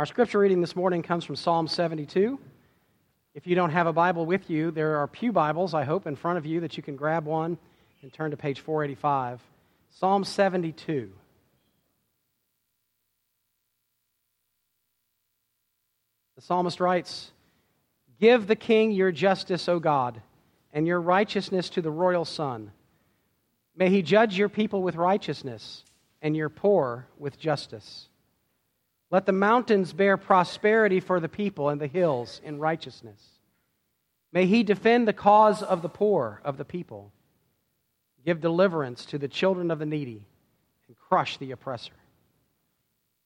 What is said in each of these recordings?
Our scripture reading this morning comes from Psalm 72. If you don't have a Bible with you, there are Pew Bibles, I hope, in front of you that you can grab one and turn to page 485. Psalm 72. The psalmist writes Give the king your justice, O God, and your righteousness to the royal son. May he judge your people with righteousness and your poor with justice. Let the mountains bear prosperity for the people and the hills in righteousness. May he defend the cause of the poor of the people. Give deliverance to the children of the needy and crush the oppressor.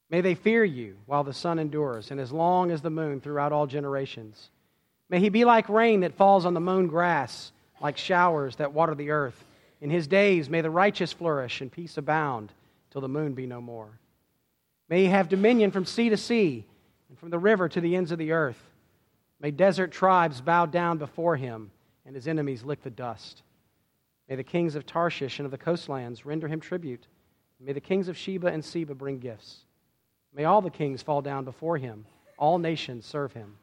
May they fear you while the sun endures and as long as the moon throughout all generations. May he be like rain that falls on the mown grass, like showers that water the earth. In his days may the righteous flourish and peace abound till the moon be no more. May he have dominion from sea to sea and from the river to the ends of the earth. May desert tribes bow down before him and his enemies lick the dust. May the kings of Tarshish and of the coastlands render him tribute. May the kings of Sheba and Seba bring gifts. May all the kings fall down before him, all nations serve him.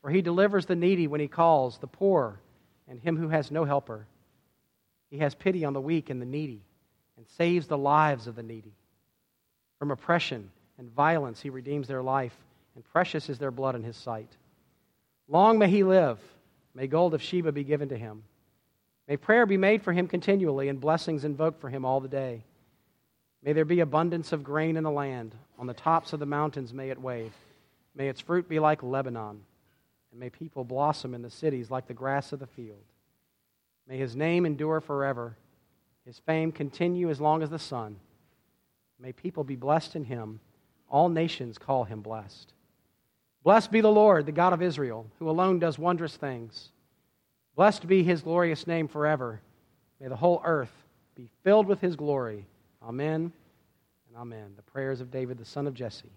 For he delivers the needy when he calls, the poor, and him who has no helper. He has pity on the weak and the needy and saves the lives of the needy. From oppression and violence, he redeems their life, and precious is their blood in his sight. Long may he live. May gold of Sheba be given to him. May prayer be made for him continually, and blessings invoked for him all the day. May there be abundance of grain in the land. On the tops of the mountains may it wave. May its fruit be like Lebanon, and may people blossom in the cities like the grass of the field. May his name endure forever his fame continue as long as the sun. May people be blessed in him. All nations call him blessed. Blessed be the Lord, the God of Israel, who alone does wondrous things. Blessed be his glorious name forever. May the whole earth be filled with his glory. Amen and amen. The prayers of David, the son of Jesse,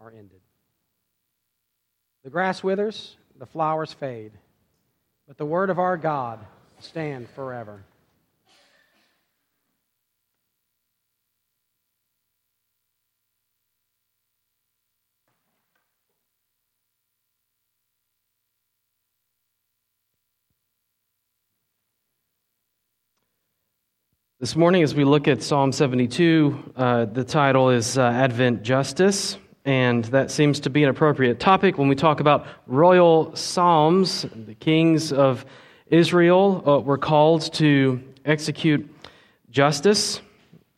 are ended. The grass withers, the flowers fade, but the word of our God stand forever. This morning, as we look at Psalm 72, uh, the title is uh, Advent Justice, and that seems to be an appropriate topic when we talk about royal psalms. The kings of Israel uh, were called to execute justice.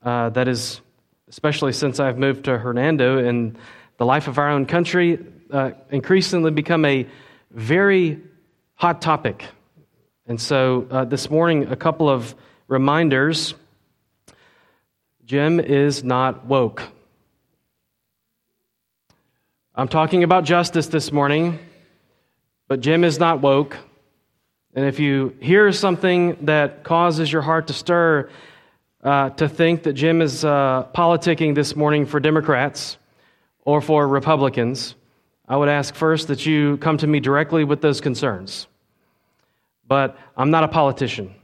Uh, that is, especially since I've moved to Hernando and the life of our own country, uh, increasingly become a very hot topic. And so uh, this morning, a couple of reminders Jim is not woke. I'm talking about justice this morning, but Jim is not woke. And if you hear something that causes your heart to stir, uh, to think that Jim is uh, politicking this morning for Democrats or for Republicans, I would ask first that you come to me directly with those concerns. But I'm not a politician.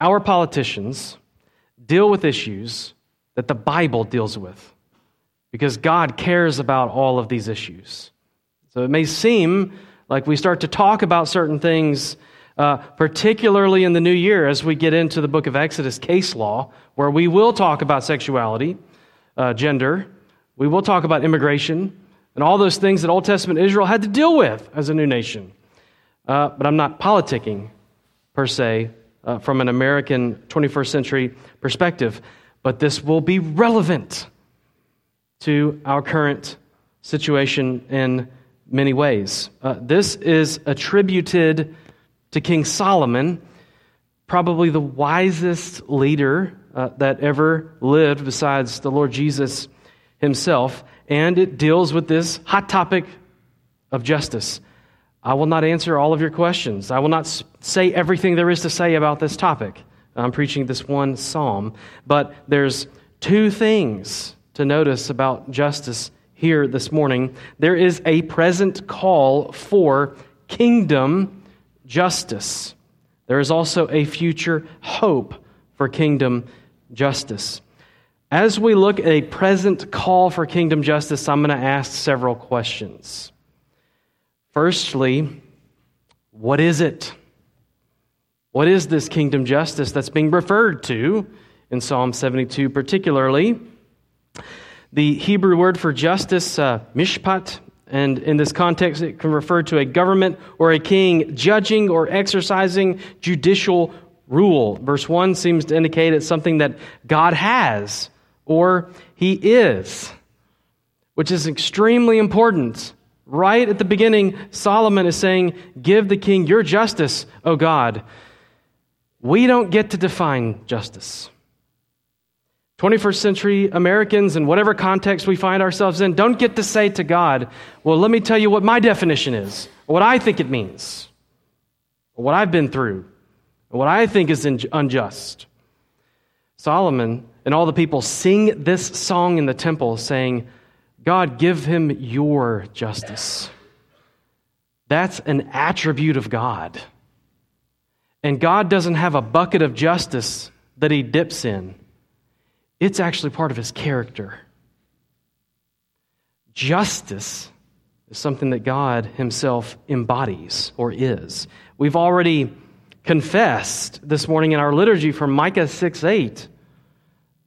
Our politicians deal with issues that the Bible deals with because God cares about all of these issues. So it may seem like we start to talk about certain things, uh, particularly in the new year as we get into the book of Exodus case law, where we will talk about sexuality, uh, gender, we will talk about immigration, and all those things that Old Testament Israel had to deal with as a new nation. Uh, but I'm not politicking per se uh, from an American 21st century perspective, but this will be relevant to our current situation in many ways. Uh, this is attributed to King Solomon, probably the wisest leader uh, that ever lived besides the Lord Jesus himself, and it deals with this hot topic of justice. I will not answer all of your questions. I will not say everything there is to say about this topic. I'm preaching this one psalm, but there's two things to notice about justice here this morning. There is a present call for kingdom justice. There is also a future hope for kingdom justice. as we look at a present call for kingdom justice, I'm going to ask several questions. Firstly, what is it? What is this kingdom justice that's being referred to in Psalm 72, particularly? The Hebrew word for justice, uh, mishpat, and in this context, it can refer to a government or a king judging or exercising judicial rule. Verse 1 seems to indicate it's something that God has or he is, which is extremely important. Right at the beginning, Solomon is saying, Give the king your justice, O God. We don't get to define justice. 21st century Americans, in whatever context we find ourselves in, don't get to say to God, Well, let me tell you what my definition is, what I think it means, what I've been through, what I think is unjust. Solomon and all the people sing this song in the temple, saying, God, give him your justice. That's an attribute of God. And God doesn't have a bucket of justice that he dips in, it's actually part of his character. Justice is something that God himself embodies or is. We've already confessed this morning in our liturgy from Micah 6 8.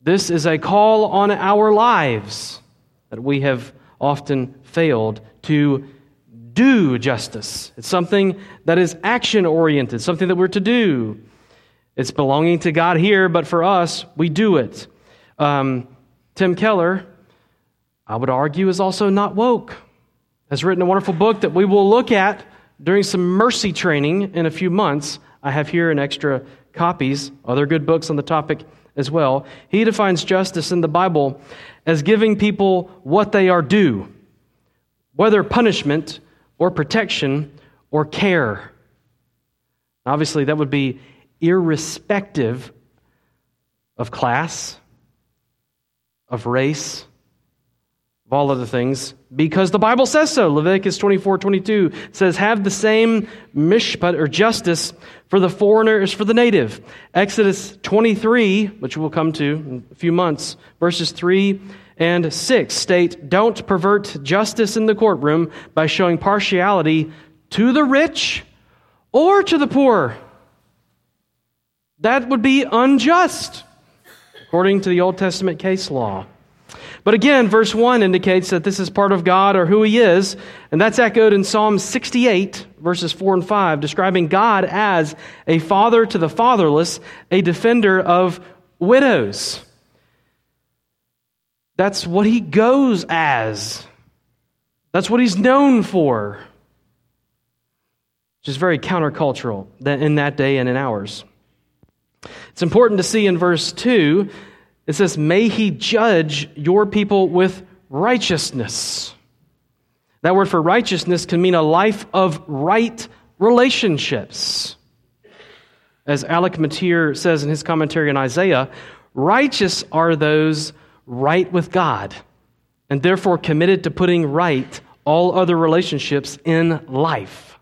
This is a call on our lives that we have often failed to do justice. It's something that is action oriented, something that we're to do. It's belonging to God here, but for us, we do it. Um, Tim Keller, I would argue, is also not woke. Has written a wonderful book that we will look at during some mercy training in a few months. I have here an extra copies, other good books on the topic as well. He defines justice in the Bible as giving people what they are due, whether punishment or protection or care. Obviously, that would be irrespective of class, of race, of all other things, because the Bible says so. Leviticus 24 22 says, Have the same mishpat or justice for the foreigner as for the native. Exodus 23, which we'll come to in a few months, verses 3 and 6 state, Don't pervert justice in the courtroom by showing partiality to the rich or to the poor. That would be unjust, according to the Old Testament case law. But again, verse 1 indicates that this is part of God or who He is, and that's echoed in Psalm 68, verses 4 and 5, describing God as a father to the fatherless, a defender of widows. That's what He goes as, that's what He's known for, which is very countercultural in that day and in ours. It's important to see in verse 2 it says, May he judge your people with righteousness. That word for righteousness can mean a life of right relationships. As Alec Motyer says in his commentary on Isaiah, righteous are those right with God and therefore committed to putting right all other relationships in life.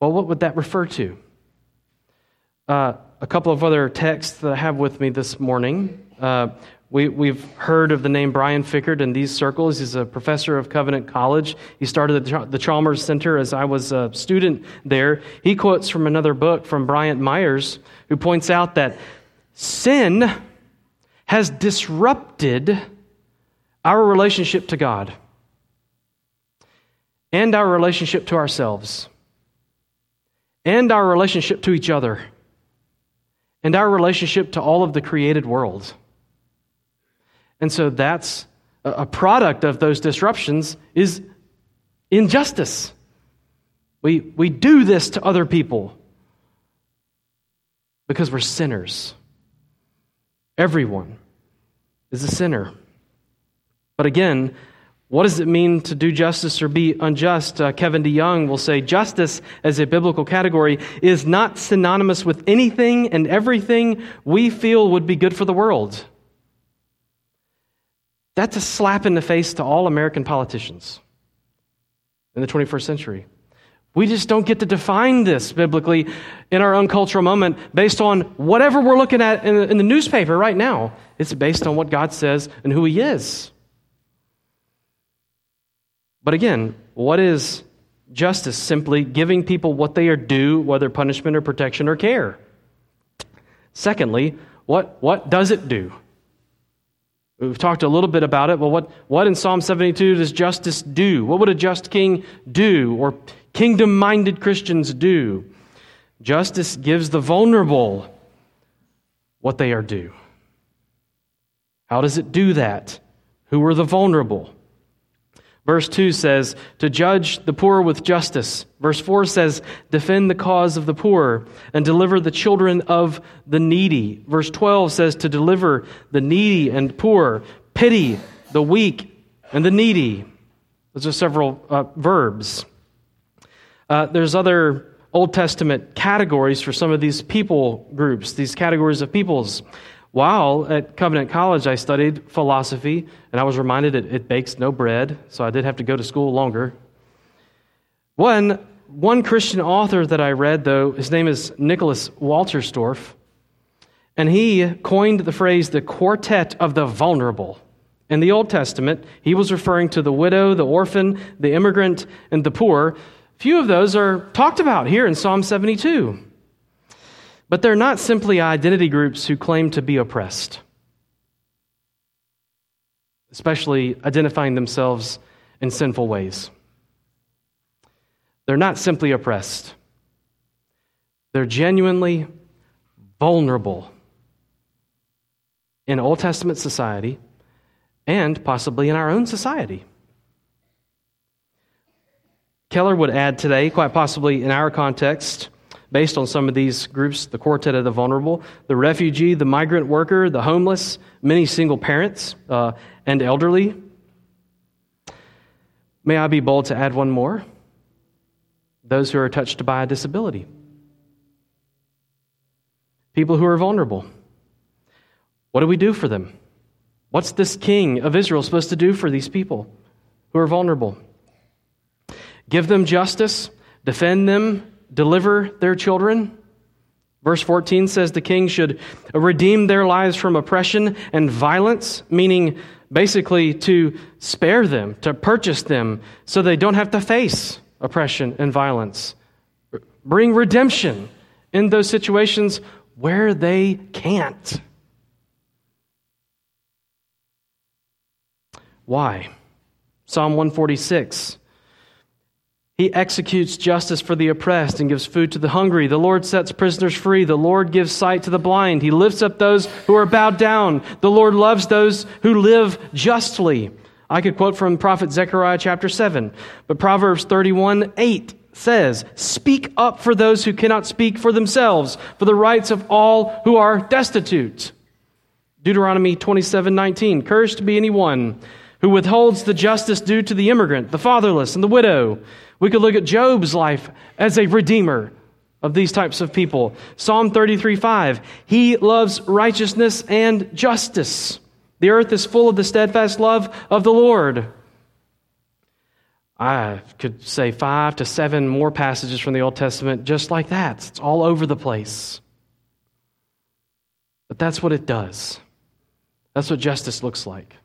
Well, what would that refer to? Uh, a couple of other texts that I have with me this morning. Uh, we, we've heard of the name Brian Fikkert in these circles. He's a professor of Covenant College. He started the, the Chalmers Center as I was a student there. He quotes from another book from Bryant Myers, who points out that sin has disrupted our relationship to God and our relationship to ourselves and our relationship to each other and our relationship to all of the created world. And so that's a product of those disruptions is injustice. We, we do this to other people because we're sinners. Everyone is a sinner. But again, what does it mean to do justice or be unjust? Uh, Kevin DeYoung will say justice as a biblical category is not synonymous with anything and everything we feel would be good for the world. That's a slap in the face to all American politicians in the 21st century. We just don't get to define this biblically in our own cultural moment based on whatever we're looking at in the, in the newspaper right now. It's based on what God says and who He is. But again, what is justice? Simply giving people what they are due, whether punishment or protection or care. Secondly, what, what does it do? We've talked a little bit about it. Well, what, what in Psalm 72 does justice do? What would a just king do or kingdom minded Christians do? Justice gives the vulnerable what they are due. How does it do that? Who are the vulnerable? Verse 2 says, to judge the poor with justice. Verse 4 says, defend the cause of the poor and deliver the children of the needy. Verse 12 says, to deliver the needy and poor, pity the weak and the needy. Those are several uh, verbs. Uh, there's other Old Testament categories for some of these people groups, these categories of peoples. While at Covenant College, I studied philosophy, and I was reminded it, it bakes no bread, so I did have to go to school longer. One, one Christian author that I read, though, his name is Nicholas Wolterstorff, and he coined the phrase the quartet of the vulnerable. In the Old Testament, he was referring to the widow, the orphan, the immigrant, and the poor. Few of those are talked about here in Psalm 72. But they're not simply identity groups who claim to be oppressed, especially identifying themselves in sinful ways. They're not simply oppressed, they're genuinely vulnerable in Old Testament society and possibly in our own society. Keller would add today, quite possibly in our context, based on some of these groups the quartet of the vulnerable, the refugee, the migrant worker, the homeless, many single parents, uh, and elderly. May I be bold to add one more? Those who are touched by a disability. People who are vulnerable. What do we do for them? What's this king of Israel supposed to do for these people who are vulnerable? Give them justice, defend them, deliver their children. Verse 14 says the king should redeem their lives from oppression and violence, meaning basically to spare them, to purchase them, so they don't have to face oppression and violence. Bring redemption in those situations where they can't. Why? Psalm 146 he executes justice for the oppressed and gives food to the hungry. The Lord sets prisoners free. The Lord gives sight to the blind. He lifts up those who are bowed down. The Lord loves those who live justly. I could quote from prophet Zechariah chapter 7, but Proverbs 31 8 says, Speak up for those who cannot speak for themselves, for the rights of all who are destitute. Deuteronomy 27 19, Cursed be anyone who withholds the justice due to the immigrant, the fatherless, and the widow we could look at Job's life as a redeemer of these types of people. Psalm 33 5. He loves righteousness and justice. The earth is full of the steadfast love of the Lord. I could say five to seven more passages from the Old Testament just like that. It's all over the place. But that's what it does. That's what justice looks like.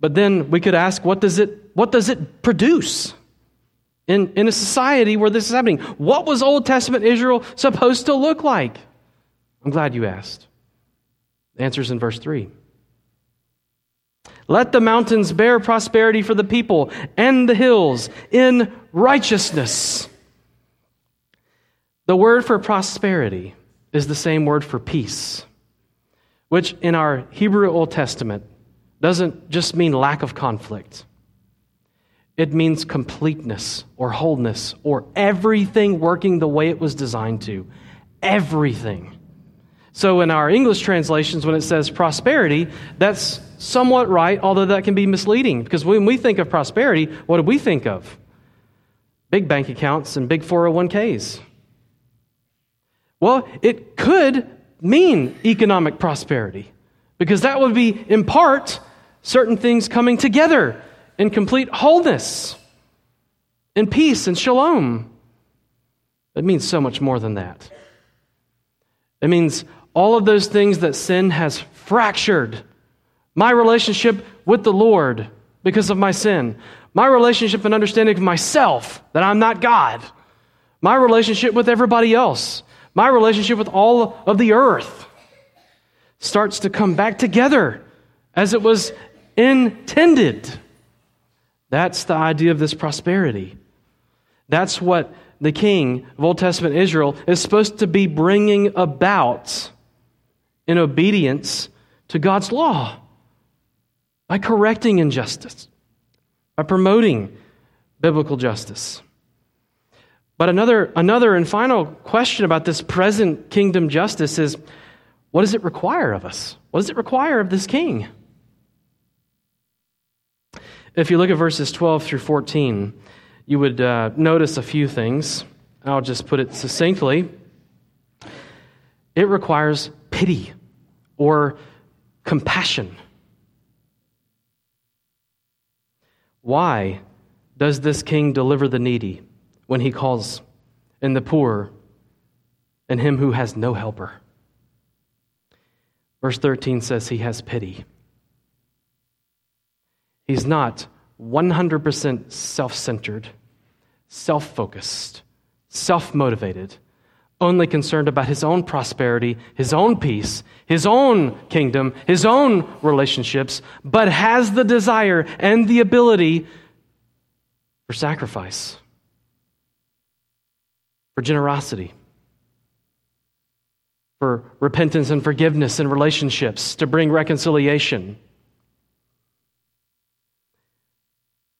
But then we could ask what does it, what does it produce? In, in a society where this is happening. What was Old Testament Israel supposed to look like? I'm glad you asked. The answer is in verse 3. Let the mountains bear prosperity for the people, and the hills in righteousness. The word for prosperity is the same word for peace, which in our Hebrew Old Testament doesn't just mean lack of conflict. It means completeness or wholeness or everything working the way it was designed to. Everything. So, in our English translations, when it says prosperity, that's somewhat right, although that can be misleading because when we think of prosperity, what do we think of? Big bank accounts and big 401ks. Well, it could mean economic prosperity because that would be, in part, certain things coming together in complete wholeness, in peace and shalom. It means so much more than that. It means all of those things that sin has fractured my relationship with the Lord because of my sin, my relationship and understanding of myself, that I'm not God, my relationship with everybody else, my relationship with all of the earth starts to come back together as it was intended. That's the idea of this prosperity. That's what the king of Old Testament Israel is supposed to be bringing about in obedience to God's law by correcting injustice, by promoting biblical justice. But another, another and final question about this present kingdom justice is what does it require of us? What does it require of this king? If you look at verses 12 through 14, you would uh, notice a few things. I'll just put it succinctly. It requires pity or compassion. Why does this king deliver the needy when he calls in the poor and him who has no helper? Verse 13 says he has pity. He's not 100% self centered, self focused, self motivated, only concerned about his own prosperity, his own peace, his own kingdom, his own relationships, but has the desire and the ability for sacrifice, for generosity, for repentance and forgiveness in relationships, to bring reconciliation.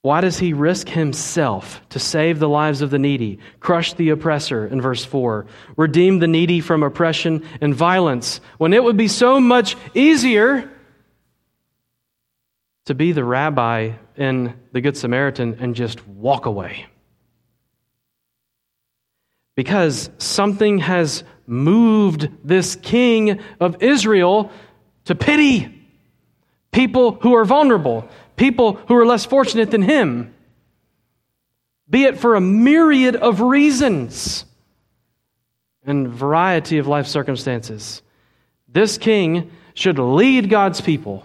Why does he risk himself to save the lives of the needy, crush the oppressor in verse 4, redeem the needy from oppression and violence, when it would be so much easier to be the rabbi in the Good Samaritan and just walk away? Because something has moved this king of Israel to pity people who are vulnerable, people who are less fortunate than him, be it for a myriad of reasons and variety of life circumstances. This king should lead God's people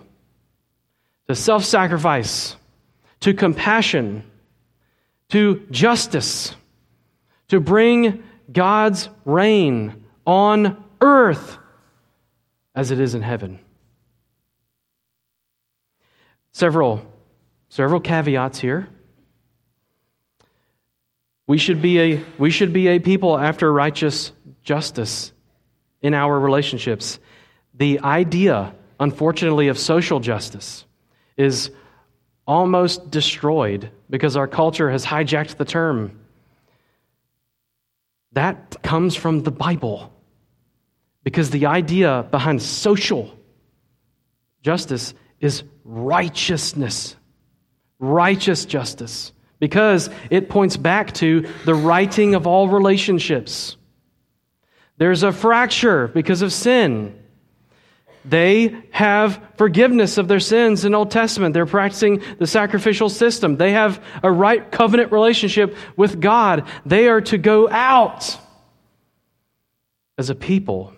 to self sacrifice, to compassion, to justice, to bring God's reign on earth as it is in heaven. Several, several caveats here. We should, be a, we should be a people after righteous justice in our relationships. The idea, unfortunately, of social justice is almost destroyed because our culture has hijacked the term. That comes from the Bible. Because the idea behind social justice is righteousness, righteous justice, because it points back to the righting of all relationships. There's a fracture because of sin. They have forgiveness of their sins in Old Testament. They're practicing the sacrificial system. They have a right covenant relationship with God. They are to go out as a people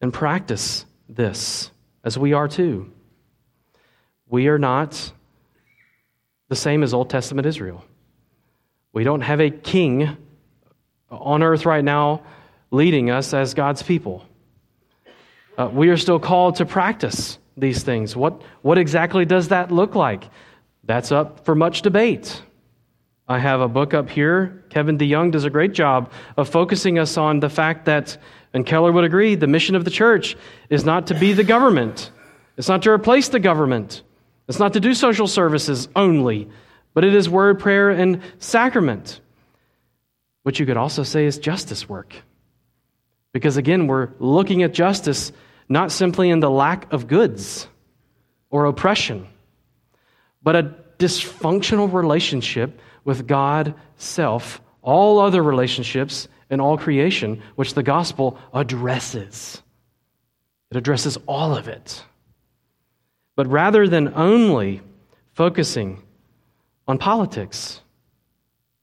and practice this as we are too. We are not the same as Old Testament Israel. We don't have a king on earth right now leading us as God's people. Uh, we are still called to practice these things. What, what exactly does that look like? That's up for much debate. I have a book up here. Kevin DeYoung does a great job of focusing us on the fact that, and Keller would agree, the mission of the church is not to be the government, it's not to replace the government. It's not to do social services only, but it is word, prayer, and sacrament, which you could also say is justice work. Because again, we're looking at justice not simply in the lack of goods or oppression, but a dysfunctional relationship with God Self, all other relationships and all creation, which the gospel addresses. It addresses all of it. But rather than only focusing on politics,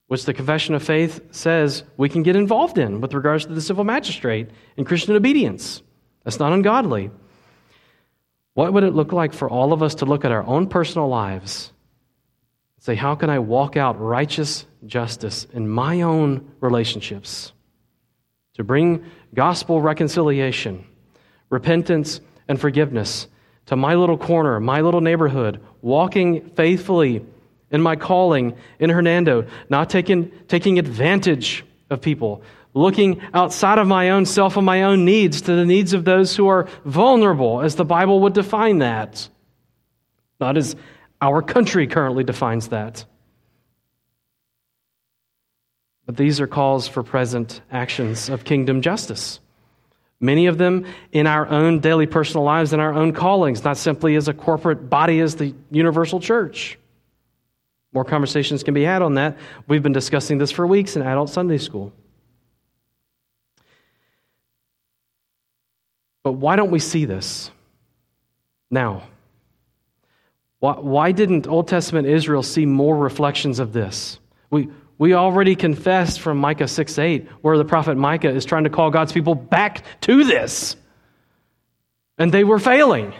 which the confession of faith says we can get involved in with regards to the civil magistrate and Christian obedience. That's not ungodly. What would it look like for all of us to look at our own personal lives say, How can I walk out righteous justice in my own relationships? To bring gospel reconciliation, repentance, and forgiveness to my little corner, my little neighborhood, walking faithfully in my calling in Hernando, not taking, taking advantage of people, looking outside of my own self and my own needs to the needs of those who are vulnerable, as the Bible would define that, not as our country currently defines that. But these are calls for present actions of kingdom justice. Many of them in our own daily personal lives and our own callings, not simply as a corporate body as the universal church. More conversations can be had on that. We've been discussing this for weeks in adult Sunday school. But why don't we see this now? Why, why didn't Old Testament Israel see more reflections of this? We, we already confessed from Micah 6 8, where the prophet Micah is trying to call God's people back to this. And they were failing.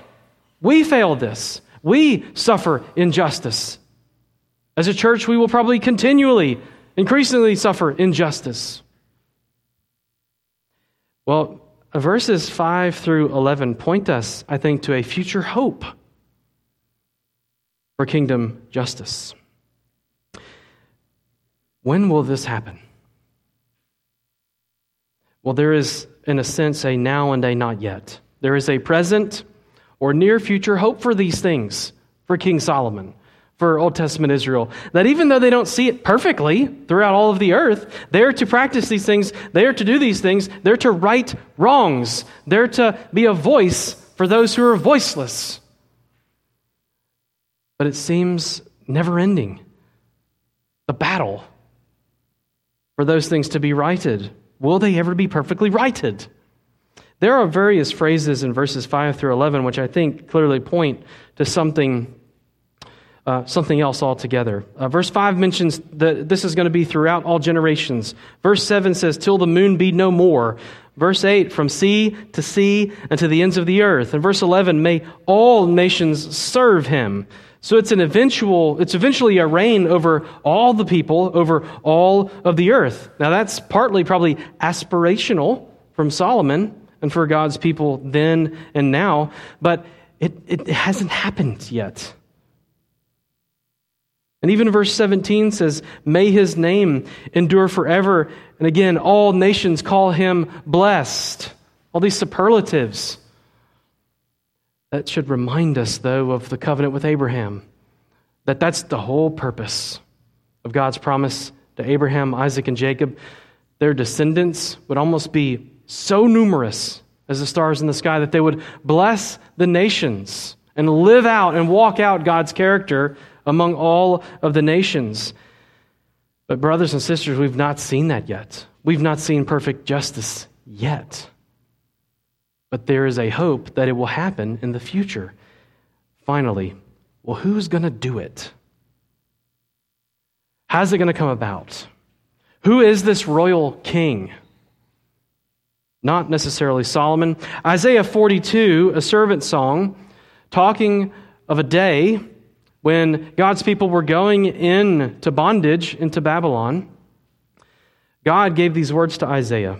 We failed this. We suffer injustice. As a church, we will probably continually, increasingly suffer injustice. Well, verses 5 through 11 point us, I think, to a future hope for kingdom justice. When will this happen? Well, there is, in a sense, a now and a not yet. There is a present or near future hope for these things for King Solomon for Old Testament Israel. That even though they don't see it perfectly throughout all of the earth, they're to practice these things, they're to do these things, they're to right wrongs, they're to be a voice for those who are voiceless. But it seems never ending. The battle for those things to be righted. Will they ever be perfectly righted? There are various phrases in verses 5 through 11 which I think clearly point to something uh, something else altogether. Uh, verse 5 mentions that this is going to be throughout all generations. Verse 7 says, Till the moon be no more. Verse 8, from sea to sea and to the ends of the earth. And verse 11, may all nations serve him. So it's an eventual, it's eventually a reign over all the people, over all of the earth. Now that's partly probably aspirational from Solomon and for God's people then and now, but it, it hasn't happened yet. And even verse 17 says, May his name endure forever. And again, all nations call him blessed. All these superlatives. That should remind us, though, of the covenant with Abraham. That that's the whole purpose of God's promise to Abraham, Isaac, and Jacob. Their descendants would almost be so numerous as the stars in the sky that they would bless the nations and live out and walk out God's character among all of the nations. But, brothers and sisters, we've not seen that yet. We've not seen perfect justice yet. But there is a hope that it will happen in the future. Finally, well, who's going to do it? How's it going to come about? Who is this royal king? Not necessarily Solomon. Isaiah 42, a servant song, talking of a day when God's people were going into bondage into Babylon, God gave these words to Isaiah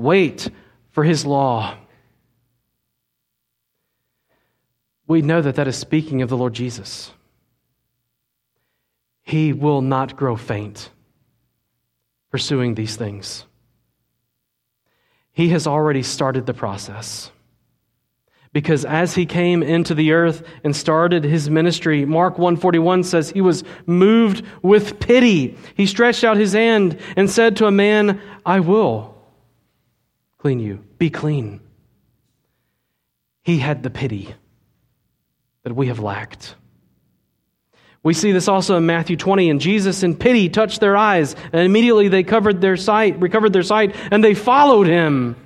wait for his law. We know that that is speaking of the Lord Jesus. He will not grow faint pursuing these things. He has already started the process. because as he came into the earth and started his ministry mark 141 says he was moved with pity he stretched out his hand and said to a man i will clean you be clean he had the pity that we have lacked we see this also in Matthew 20, and Jesus in pity touched their eyes, and immediately they covered their sight, recovered their sight, and they followed him.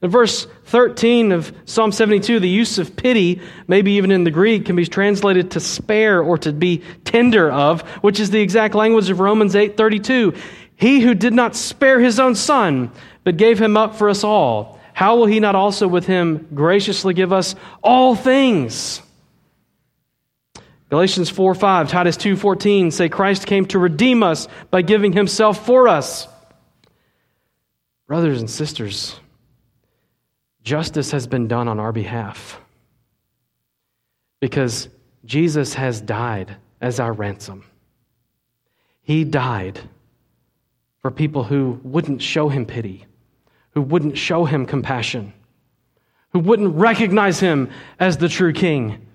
In verse 13 of Psalm 72, the use of pity, maybe even in the Greek, can be translated to spare or to be tender of, which is the exact language of Romans 8:32. He who did not spare his own son, but gave him up for us all, how will he not also with him graciously give us all things? Galatians 4 5, Titus 2 14 say Christ came to redeem us by giving himself for us. Brothers and sisters, Justice has been done on our behalf because Jesus has died as our ransom. He died for people who wouldn't show him pity, who wouldn't show him compassion, who wouldn't recognize him as the true king.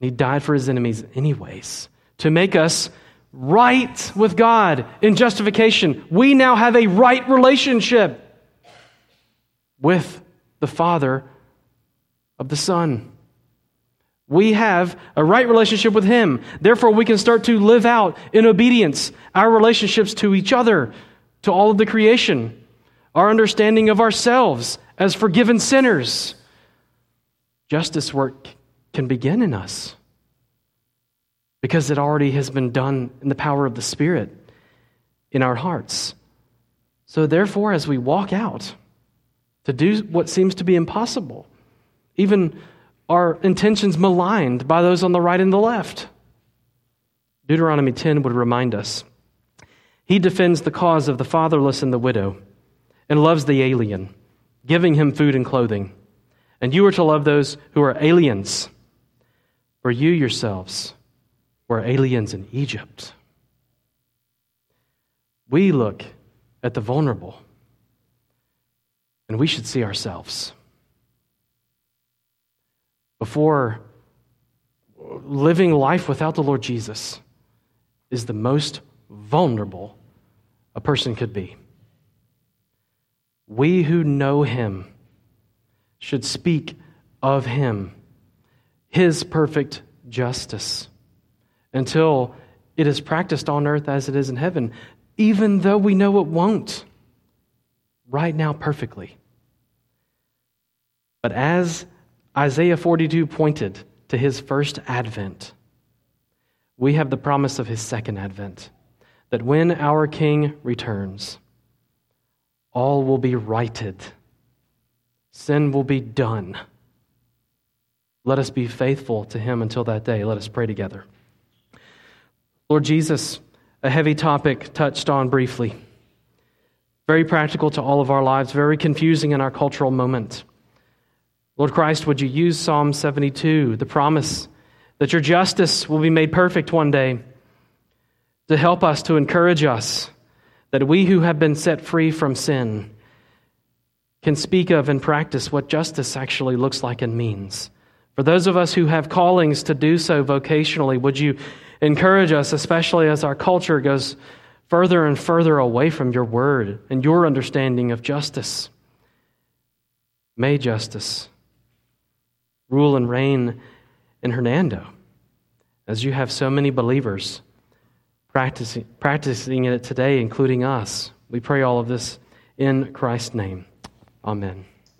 He died for his enemies, anyways, to make us right with God in justification. We now have a right relationship with the Father of the Son. We have a right relationship with Him. Therefore, we can start to live out in obedience our relationships to each other, to all of the creation, our understanding of ourselves as forgiven sinners. Justice work can begin in us because it already has been done in the power of the Spirit in our hearts. So, therefore, as we walk out, to do what seems to be impossible. Even our intentions maligned by those on the right and the left. Deuteronomy 10 would remind us He defends the cause of the fatherless and the widow and loves the alien, giving him food and clothing. And you are to love those who are aliens, for you yourselves were aliens in Egypt. We look at the vulnerable and we should see ourselves. Before living life without the Lord Jesus is the most vulnerable a person could be. We who know him should speak of him, his perfect justice, until it is practiced on earth as it is in heaven, even though we know it won't right now perfectly. But as Isaiah 42 pointed to his first advent, we have the promise of his second advent that when our king returns, all will be righted, sin will be done. Let us be faithful to him until that day. Let us pray together. Lord Jesus, a heavy topic touched on briefly very practical to all of our lives, very confusing in our cultural moment. Lord Christ, would you use Psalm 72, the promise that your justice will be made perfect one day, to help us, to encourage us, that we who have been set free from sin can speak of and practice what justice actually looks like and means. For those of us who have callings to do so vocationally, would you encourage us, especially as our culture goes further and further away from your word and your understanding of justice. May justice rule and reign in Hernando as you have so many believers practicing, practicing it today, including us. We pray all of this in Christ's name. Amen.